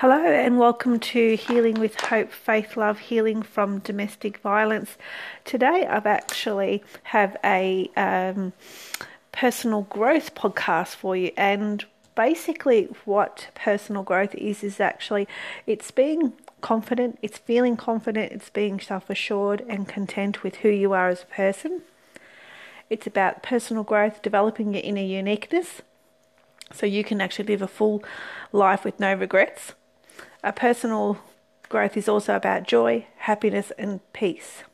Hello, and welcome to Healing with Hope, Faith, Love, Healing from Domestic Violence. Today, I've actually have a um, personal growth podcast for you, and basically, what personal growth is is actually it's being confident, it's feeling confident, it's being self assured and content with who you are as a person. It's about personal growth, developing your inner uniqueness so you can actually live a full life with no regrets. A personal growth is also about joy, happiness, and peace.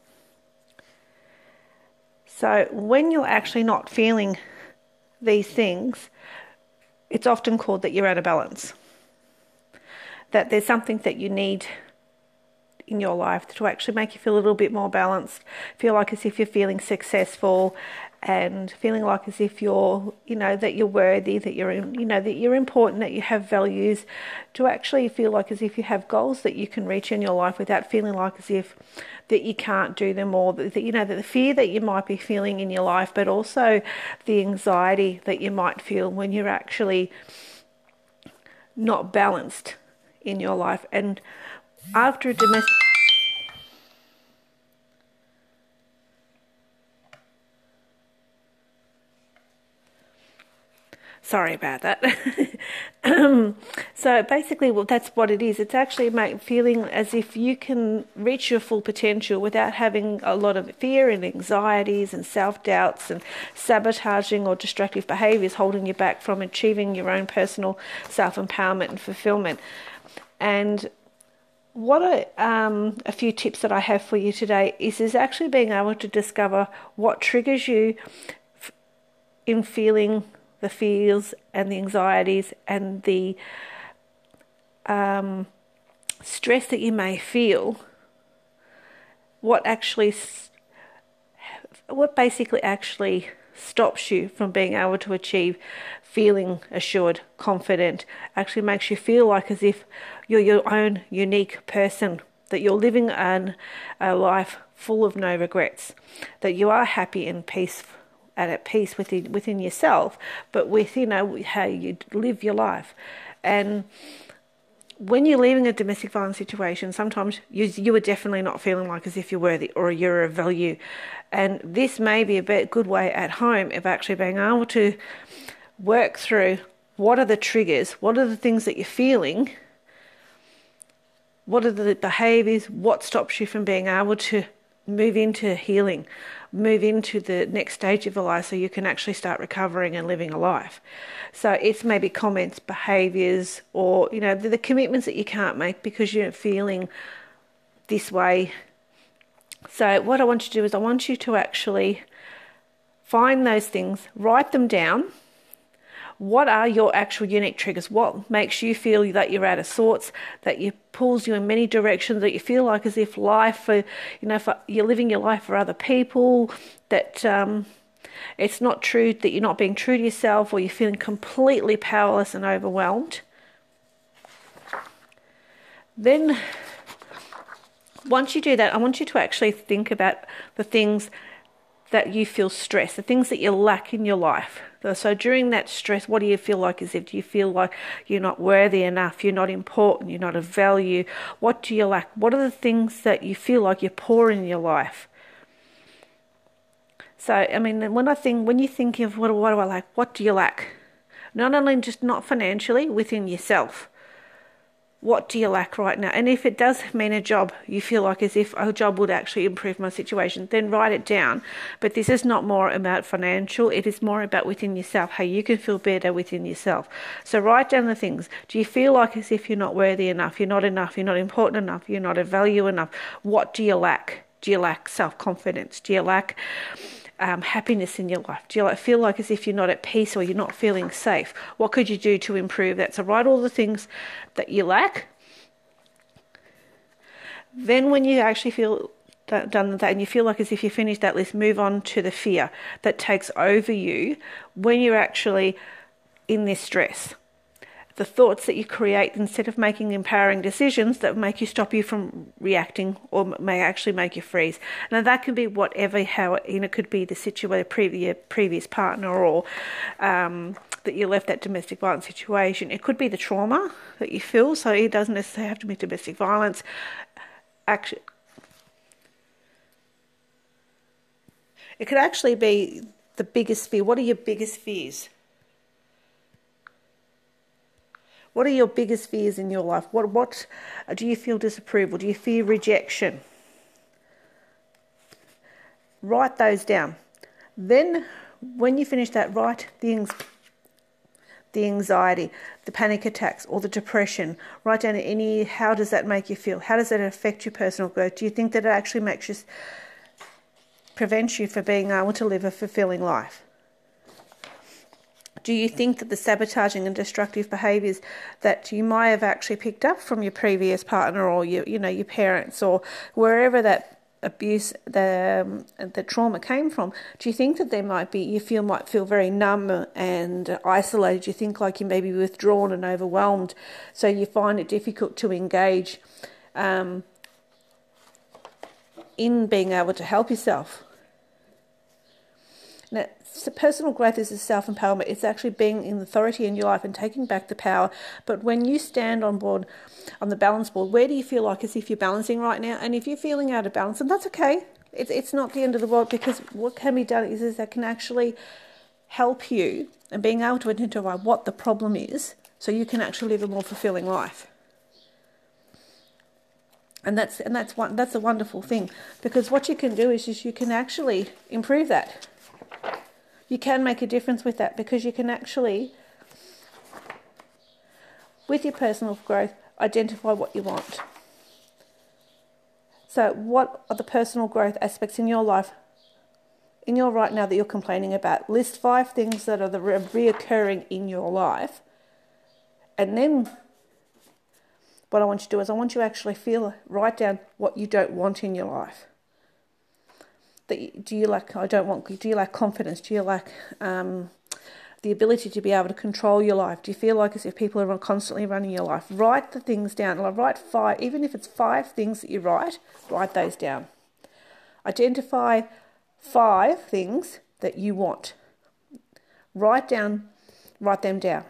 So, when you're actually not feeling these things, it's often called that you're out of balance. That there's something that you need in your life to actually make you feel a little bit more balanced, feel like as if you're feeling successful and feeling like as if you're, you know, that you're worthy, that you're, you know, that you're important, that you have values, to actually feel like as if you have goals that you can reach in your life without feeling like as if that you can't do them or that, you know, that the fear that you might be feeling in your life, but also the anxiety that you might feel when you're actually not balanced in your life. And after a domestic Sorry about that. um, so basically, well, that's what it is. It's actually make, feeling as if you can reach your full potential without having a lot of fear and anxieties and self doubts and sabotaging or destructive behaviors holding you back from achieving your own personal self empowerment and fulfillment. And what a, um, a few tips that I have for you today is is actually being able to discover what triggers you in feeling the fears and the anxieties and the um, stress that you may feel, what actually, what basically actually stops you from being able to achieve feeling assured, confident, actually makes you feel like as if you're your own unique person, that you're living an, a life full of no regrets, that you are happy and peaceful and at peace within within yourself, but with you know how you live your life, and when you're leaving a domestic violence situation, sometimes you you are definitely not feeling like as if you're worthy or you're of value, and this may be a good way at home of actually being able to work through what are the triggers, what are the things that you're feeling, what are the behaviors, what stops you from being able to move into healing, move into the next stage of your life so you can actually start recovering and living a life. So it's maybe comments, behaviors, or you know, the, the commitments that you can't make because you're feeling this way. So what I want you to do is I want you to actually find those things, write them down what are your actual unique triggers? What makes you feel that you're out of sorts, that you pulls you in many directions, that you feel like as if life, for, you know, for, you're living your life for other people, that um, it's not true, that you're not being true to yourself, or you're feeling completely powerless and overwhelmed. Then, once you do that, I want you to actually think about the things that you feel stress, the things that you lack in your life. So during that stress, what do you feel like as if do you feel like you're not worthy enough, you're not important, you're not of value? What do you lack? What are the things that you feel like you're poor in your life? So I mean, when I think when you think of what, what do I lack, what do you lack? Not only just not financially within yourself, what do you lack right now? And if it does mean a job, you feel like as if a job would actually improve my situation, then write it down. But this is not more about financial, it is more about within yourself, how you can feel better within yourself. So write down the things. Do you feel like as if you're not worthy enough, you're not enough, you're not important enough, you're not of value enough? What do you lack? Do you lack self confidence? Do you lack um, happiness in your life? Do you like, feel like as if you're not at peace or you're not feeling safe? What could you do to improve that? So write all the things that you lack. Then, when you actually feel that, done that and you feel like as if you finished that list, move on to the fear that takes over you when you're actually in this stress the thoughts that you create instead of making empowering decisions that make you stop you from reacting or may actually make you freeze. Now that can be whatever how you know it could be the situation your previous partner or um, that you left that domestic violence situation. It could be the trauma that you feel, so it doesn't necessarily have to be domestic violence. Actually, it could actually be the biggest fear. What are your biggest fears? What are your biggest fears in your life? What what do you feel disapproval? Do you fear rejection? Write those down. Then when you finish that, write the the anxiety, the panic attacks, or the depression. Write down any. How does that make you feel? How does that affect your personal growth? Do you think that it actually makes you prevents you from being able to live a fulfilling life? Do you think that the sabotaging and destructive behaviours that you might have actually picked up from your previous partner or your, you know, your parents or wherever that abuse, the um, the trauma came from. Do you think that there might be you feel might feel very numb and isolated? You think like you may be withdrawn and overwhelmed, so you find it difficult to engage um, in being able to help yourself. Now, so personal growth is a self empowerment. It's actually being in authority in your life and taking back the power. But when you stand on board on the balance board, where do you feel like as if you're balancing right now? And if you're feeling out of balance, and that's okay. It's it's not the end of the world because what can be done is, is that can actually help you and being able to identify what the problem is so you can actually live a more fulfilling life. And that's and that's one that's a wonderful thing because what you can do is, is you can actually improve that you can make a difference with that because you can actually, with your personal growth, identify what you want. So, what are the personal growth aspects in your life, in your right now that you're complaining about? List five things that are the re- reoccurring in your life, and then what I want you to do is I want you to actually feel, write down what you don't want in your life that do you lack I don't want do you lack confidence? Do you lack um, the ability to be able to control your life? Do you feel like as if people are constantly running your life? Write the things down. Like write five even if it's five things that you write write those down. Identify five things that you want. Write down write them down.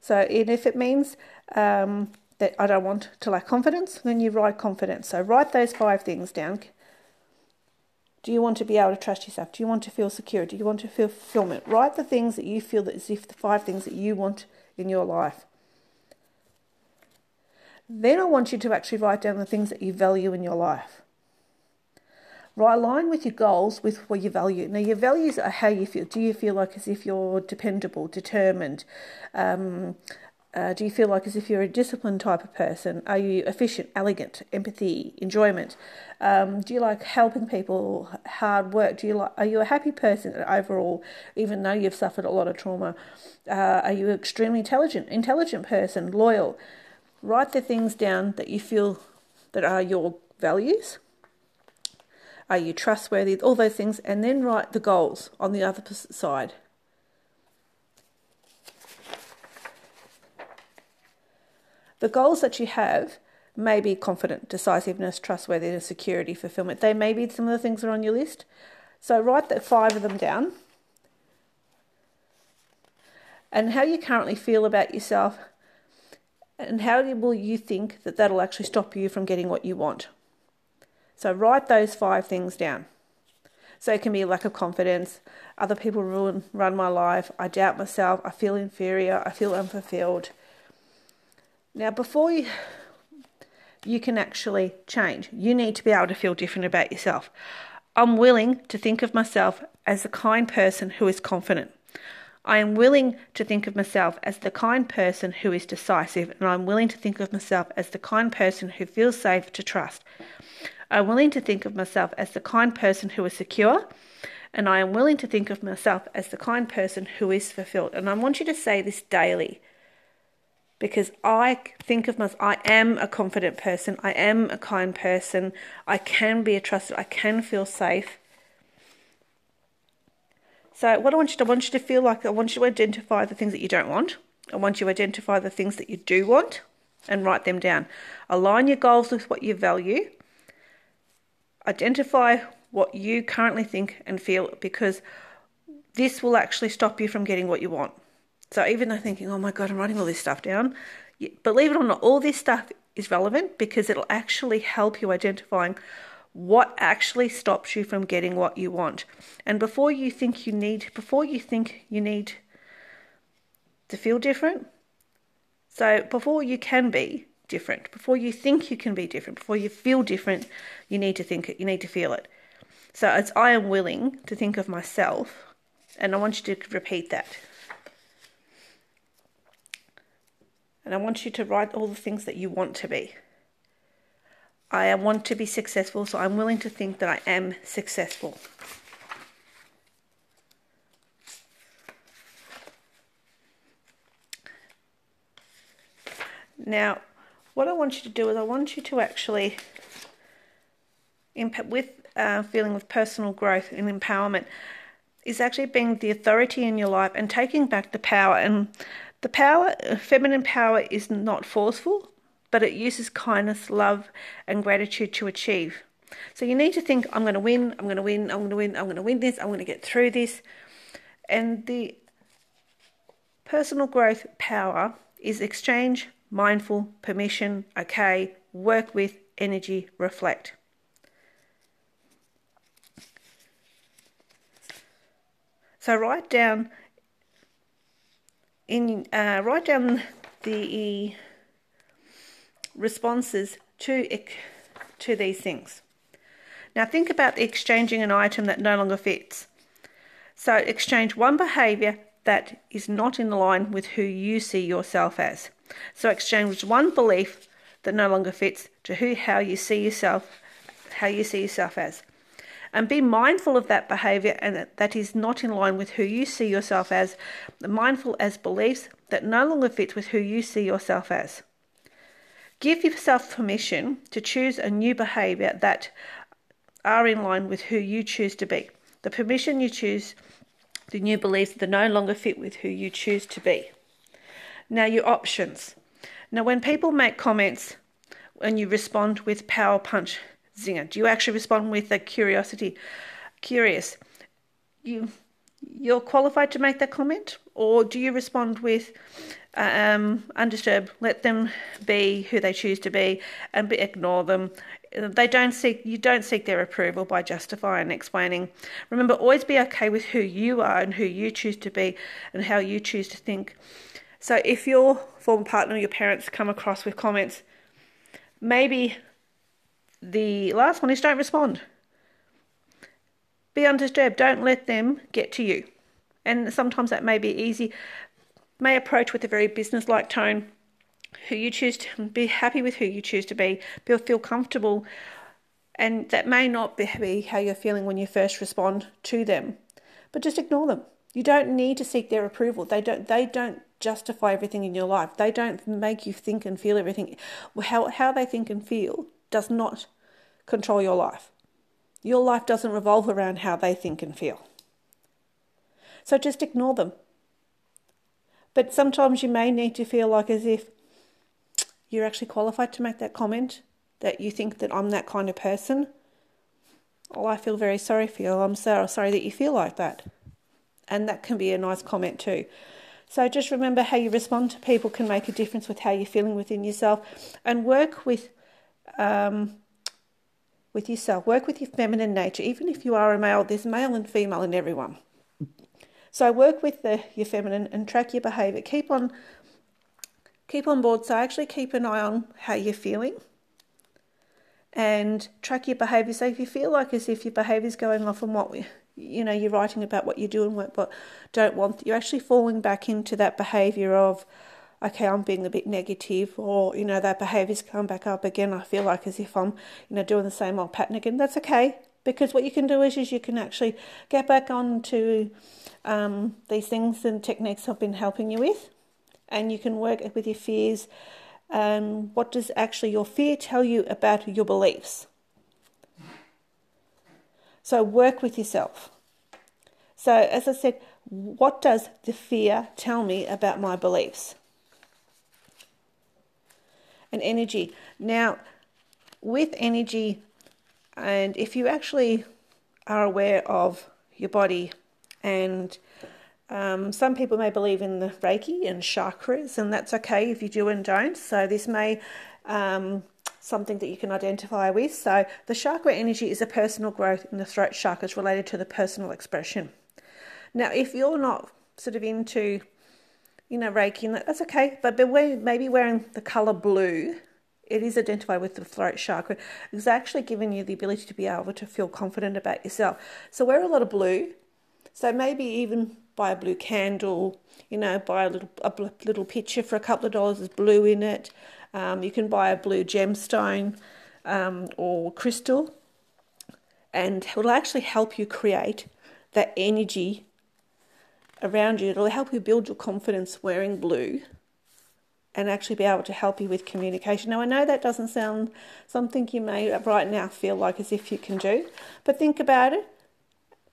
So and if it means um, that I don't want to lack confidence, then you write confidence. So write those five things down. Do you want to be able to trust yourself? Do you want to feel secure? Do you want to feel fulfillment? Write the things that you feel that as if the five things that you want in your life. Then I want you to actually write down the things that you value in your life. Right, align with your goals with what you value. Now, your values are how you feel. Do you feel like as if you're dependable, determined, um, uh, do you feel like as if you're a disciplined type of person? Are you efficient, elegant, empathy, enjoyment? Um, do you like helping people, hard work? Do you like? Are you a happy person overall, even though you've suffered a lot of trauma? Uh, are you extremely intelligent, intelligent person, loyal? Write the things down that you feel that are your values. Are you trustworthy? All those things, and then write the goals on the other side. The goals that you have may be confident, decisiveness, trustworthiness, security, fulfillment. They may be some of the things that are on your list. So write the five of them down. And how you currently feel about yourself, and how will you think that that'll actually stop you from getting what you want. So write those five things down. So it can be lack of confidence, other people ruin, run my life, I doubt myself, I feel inferior, I feel unfulfilled, now, before you, you can actually change, you need to be able to feel different about yourself. I'm willing to think of myself as the kind person who is confident. I am willing to think of myself as the kind person who is decisive, and I'm willing to think of myself as the kind person who feels safe to trust. I'm willing to think of myself as the kind person who is secure, and I am willing to think of myself as the kind person who is fulfilled. And I want you to say this daily because I think of myself, I am a confident person, I am a kind person, I can be a trusted, I can feel safe. So, what I want you to, I want you to feel like, I want you to identify the things that you don't want. I want you to identify the things that you do want and write them down. Align your goals with what you value. Identify what you currently think and feel because this will actually stop you from getting what you want. So even though thinking, oh my God, I'm writing all this stuff down, believe it or not, all this stuff is relevant because it'll actually help you identifying what actually stops you from getting what you want. And before you think you need, before you think you need to feel different, so before you can be different, before you think you can be different, before you feel different, you need to think it, you need to feel it. So as I am willing to think of myself, and I want you to repeat that. And I want you to write all the things that you want to be. I want to be successful, so I'm willing to think that I am successful. Now, what I want you to do is I want you to actually, impact with uh, feeling with personal growth and empowerment, is actually being the authority in your life and taking back the power. And the power, feminine power, is not forceful, but it uses kindness, love, and gratitude to achieve. So you need to think, I'm going to win, I'm going to win, I'm going to win, I'm going to win this, I'm going to get through this. And the personal growth power is exchange, mindful, permission, okay, work with, energy, reflect. So write down in uh, write down the responses to to these things. Now think about exchanging an item that no longer fits. So exchange one behavior that is not in line with who you see yourself as. So exchange one belief that no longer fits to who how you see yourself how you see yourself as. And be mindful of that behavior and that, is not in line with who you see yourself as, mindful as beliefs that no longer fits with who you see yourself as. Give yourself permission to choose a new behavior that are in line with who you choose to be. The permission you choose, the new beliefs that no longer fit with who you choose to be. Now, your options. Now, when people make comments and you respond with power punch zinger, do you actually respond with a curiosity? Curious. You you're qualified to make that comment, or do you respond with um, undisturbed? Let them be who they choose to be, and be, ignore them. They don't seek you don't seek their approval by justifying and explaining. Remember, always be okay with who you are and who you choose to be, and how you choose to think. So, if your former partner or your parents come across with comments, maybe the last one is don't respond be undisturbed. Don't let them get to you. And sometimes that may be easy. May approach with a very business-like tone. Who you choose to be happy with who you choose to be. Feel feel comfortable, and that may not be how you're feeling when you first respond to them. But just ignore them. You don't need to seek their approval. They don't. They don't justify everything in your life. They don't make you think and feel everything. How how they think and feel does not control your life. Your life doesn't revolve around how they think and feel. So just ignore them. But sometimes you may need to feel like as if you're actually qualified to make that comment, that you think that I'm that kind of person. Oh, I feel very sorry for you. I'm so sorry that you feel like that. And that can be a nice comment too. So just remember how you respond to people can make a difference with how you're feeling within yourself and work with um, with yourself. Work with your feminine nature. Even if you are a male, there's male and female in everyone. So work with the, your feminine and track your behaviour. Keep on keep on board. So actually keep an eye on how you're feeling and track your behaviour. So if you feel like as if your behaviour is going off on what we, you know, you're writing about what you do and what, what don't want, you're actually falling back into that behaviour of okay, I'm being a bit negative, or you know, that behaviour's come back up again. I feel like as if I'm, you know, doing the same old pattern again. That's okay because what you can do is, is you can actually get back onto um, these things and techniques I've been helping you with, and you can work with your fears. Um, what does actually your fear tell you about your beliefs? So work with yourself. So as I said, what does the fear tell me about my beliefs? And energy. Now, with energy, and if you actually are aware of your body And um, some people may believe in the Reiki and chakras, and that's okay if you do and don't. So this may um, something that you can identify with. So the chakra energy is a personal growth in the throat chakras related to the personal expression. Now, if you're not sort of into, you know, Reiki, that's okay. But maybe wearing the color blue, it is identified with the throat chakra. It's actually giving you the ability to be able to feel confident about yourself. So wear a lot of blue. So maybe even buy a blue candle, you know, buy a little a little picture for a couple of dollars. There's blue in it. Um, you can buy a blue gemstone um, or crystal, and it will actually help you create that energy around you. It'll help you build your confidence wearing blue and actually be able to help you with communication. Now, I know that doesn't sound something you may right now feel like as if you can do, but think about it.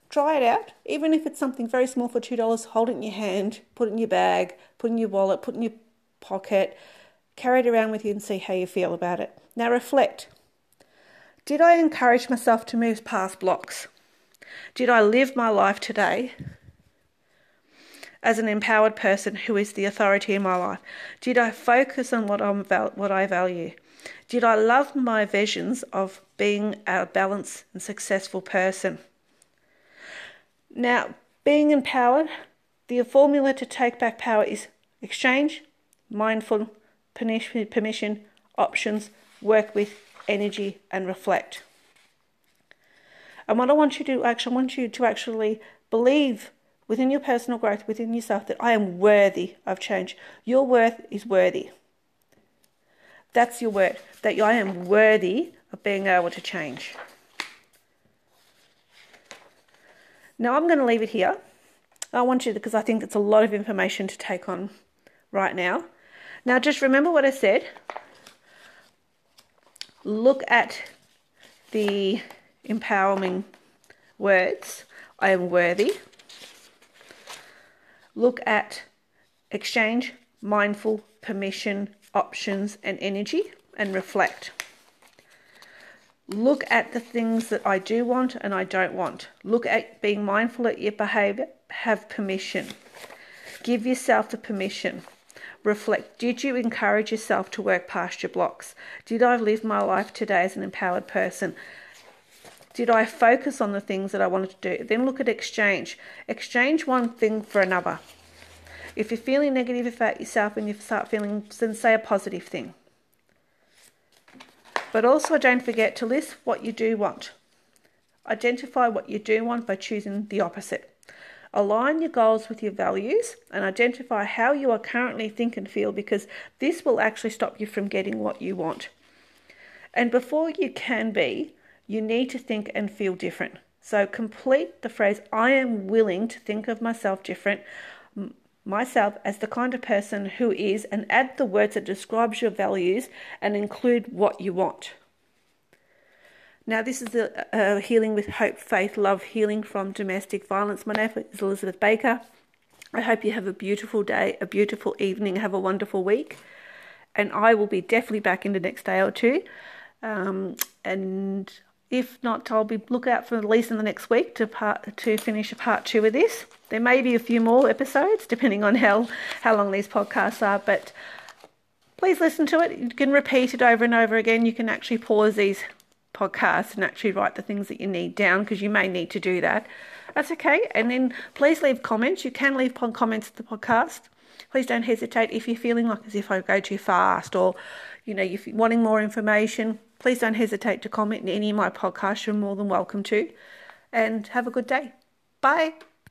Try it out, even if it's something very small for $2, hold it in your hand, put it in your bag, put it in your wallet, put it in your pocket, carry it around with you and see how you feel about it. Now, reflect. Did I encourage myself to move past blocks? Did I live my life today as an empowered person who is the authority in my life? Did I focus on what, I'm, what I value? Did I love my visions of being a balanced and successful person? Now, being empowered, the formula to take back power is exchange, mindful, permission, options, work with, energy, and reflect. And what I want you to actually, I want you to actually believe within your personal growth, within yourself, that I am worthy of change. Your worth is worthy. That's your word, that I am worthy of being able to change. Now I'm going to leave it here. I want you because I think it's a lot of information to take on right now. Now just remember what I said. Look at the empowering words. I am worthy look at exchange, mindful, permission, options, and energy, and reflect. Look at the things that I do want and I don't want. Look at being mindful at your behavior. Have permission. Give yourself the permission. Reflect. Did you encourage yourself to work past your blocks? Did I live my life today as an empowered person? Did I focus on the things that I wanted to do? Then look at exchange. Exchange one thing for another. If you're feeling negative about yourself and you start feeling, then say a positive thing. But also don't forget to list what you do want. Identify what you do want by choosing the opposite. Align your goals with your values and identify how you are currently think and feel because this will actually stop you from getting what you want. And before you can be, you need to think and feel different. So complete the phrase, I am willing to think of myself different, myself as the kind of person who is, and add the words that describes your values and include what you want. Now, this is a, a healing with hope, faith, love, healing from domestic violence. My name is Elizabeth Baker. I hope you have a beautiful day, a beautiful evening, have a wonderful week. And I will be definitely back in the next day or two. Um, and if not, I'll be look out for at least in the next week to part to finish a part two of this. There may be a few more episodes depending on how how long these podcasts are, but please listen to it. You can repeat it over and over again. You can actually pause these podcasts and actually write the things that you need down because you may need to do that. That's okay. And then please leave comments. You can leave comments to the podcast. Please don't hesitate if you're feeling like as if I go too fast or you know you're wanting more information Please don't hesitate to comment in any of my podcasts. You're more than welcome to. And have a good day. Bye.